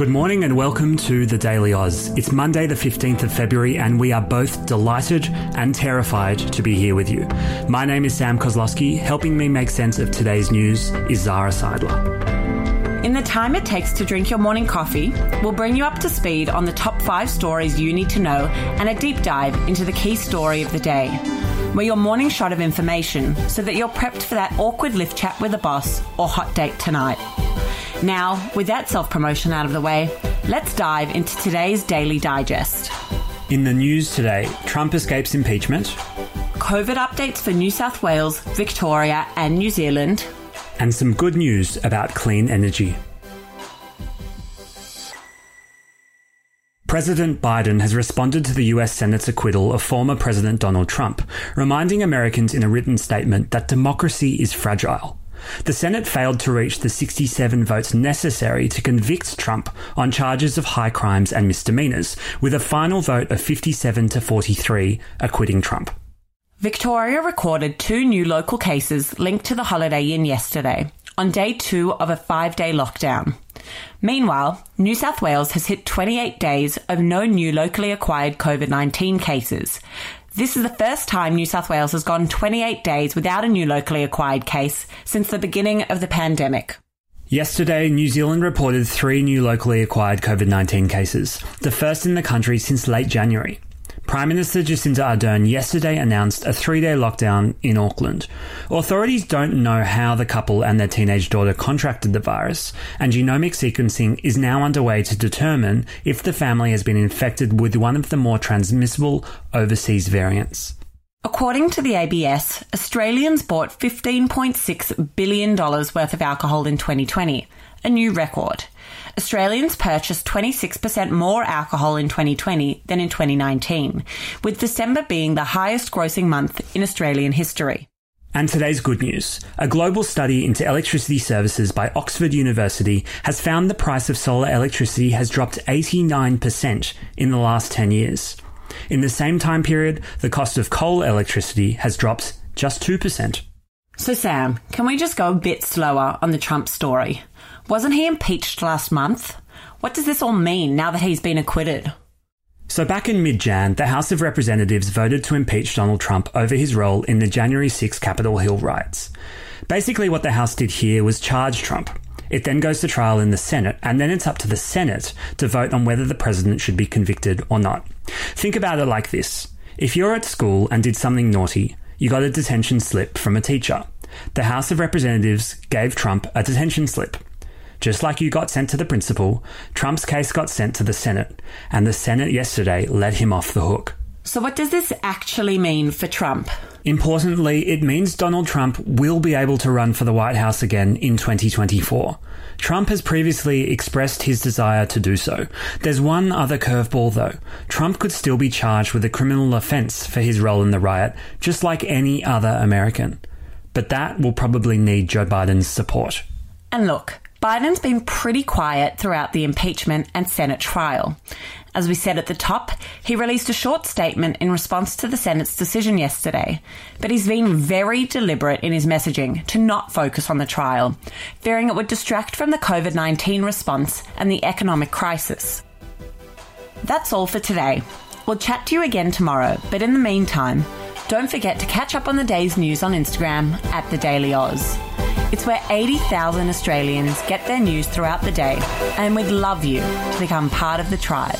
Good morning and welcome to the Daily Aus. It's Monday, the 15th of February, and we are both delighted and terrified to be here with you. My name is Sam Koslowski. Helping me make sense of today's news is Zara Seidler. In the time it takes to drink your morning coffee, we'll bring you up to speed on the top five stories you need to know and a deep dive into the key story of the day. We're your morning shot of information so that you're prepped for that awkward lift chat with a boss or hot date tonight. Now, with that self promotion out of the way, let's dive into today's Daily Digest. In the news today, Trump escapes impeachment, COVID updates for New South Wales, Victoria, and New Zealand, and some good news about clean energy. President Biden has responded to the US Senate's acquittal of former President Donald Trump, reminding Americans in a written statement that democracy is fragile. The Senate failed to reach the 67 votes necessary to convict Trump on charges of high crimes and misdemeanors, with a final vote of 57 to 43 acquitting Trump. Victoria recorded two new local cases linked to the Holiday Inn yesterday, on day two of a five day lockdown. Meanwhile, New South Wales has hit 28 days of no new locally acquired COVID 19 cases. This is the first time New South Wales has gone 28 days without a new locally acquired case since the beginning of the pandemic. Yesterday, New Zealand reported three new locally acquired COVID 19 cases, the first in the country since late January. Prime Minister Jacinda Ardern yesterday announced a three day lockdown in Auckland. Authorities don't know how the couple and their teenage daughter contracted the virus, and genomic sequencing is now underway to determine if the family has been infected with one of the more transmissible overseas variants. According to the ABS, Australians bought $15.6 billion worth of alcohol in 2020, a new record. Australians purchased 26% more alcohol in 2020 than in 2019, with December being the highest grossing month in Australian history. And today's good news. A global study into electricity services by Oxford University has found the price of solar electricity has dropped 89% in the last 10 years. In the same time period, the cost of coal electricity has dropped just 2%. So, Sam, can we just go a bit slower on the Trump story? Wasn't he impeached last month? What does this all mean now that he's been acquitted? So, back in mid Jan, the House of Representatives voted to impeach Donald Trump over his role in the January 6 Capitol Hill riots. Basically, what the House did here was charge Trump. It then goes to trial in the Senate, and then it's up to the Senate to vote on whether the president should be convicted or not. Think about it like this if you're at school and did something naughty, you got a detention slip from a teacher. The House of Representatives gave Trump a detention slip. Just like you got sent to the principal, Trump's case got sent to the Senate, and the Senate yesterday let him off the hook. So, what does this actually mean for Trump? Importantly, it means Donald Trump will be able to run for the White House again in 2024. Trump has previously expressed his desire to do so. There's one other curveball though. Trump could still be charged with a criminal offence for his role in the riot, just like any other American. But that will probably need Joe Biden's support. And look, Biden's been pretty quiet throughout the impeachment and Senate trial. As we said at the top, he released a short statement in response to the Senate's decision yesterday, but he's been very deliberate in his messaging to not focus on the trial, fearing it would distract from the COVID 19 response and the economic crisis. That's all for today. We'll chat to you again tomorrow, but in the meantime, don't forget to catch up on the day's news on Instagram at The Daily Aus. It's where 80,000 Australians get their news throughout the day, and we'd love you to become part of the tribe.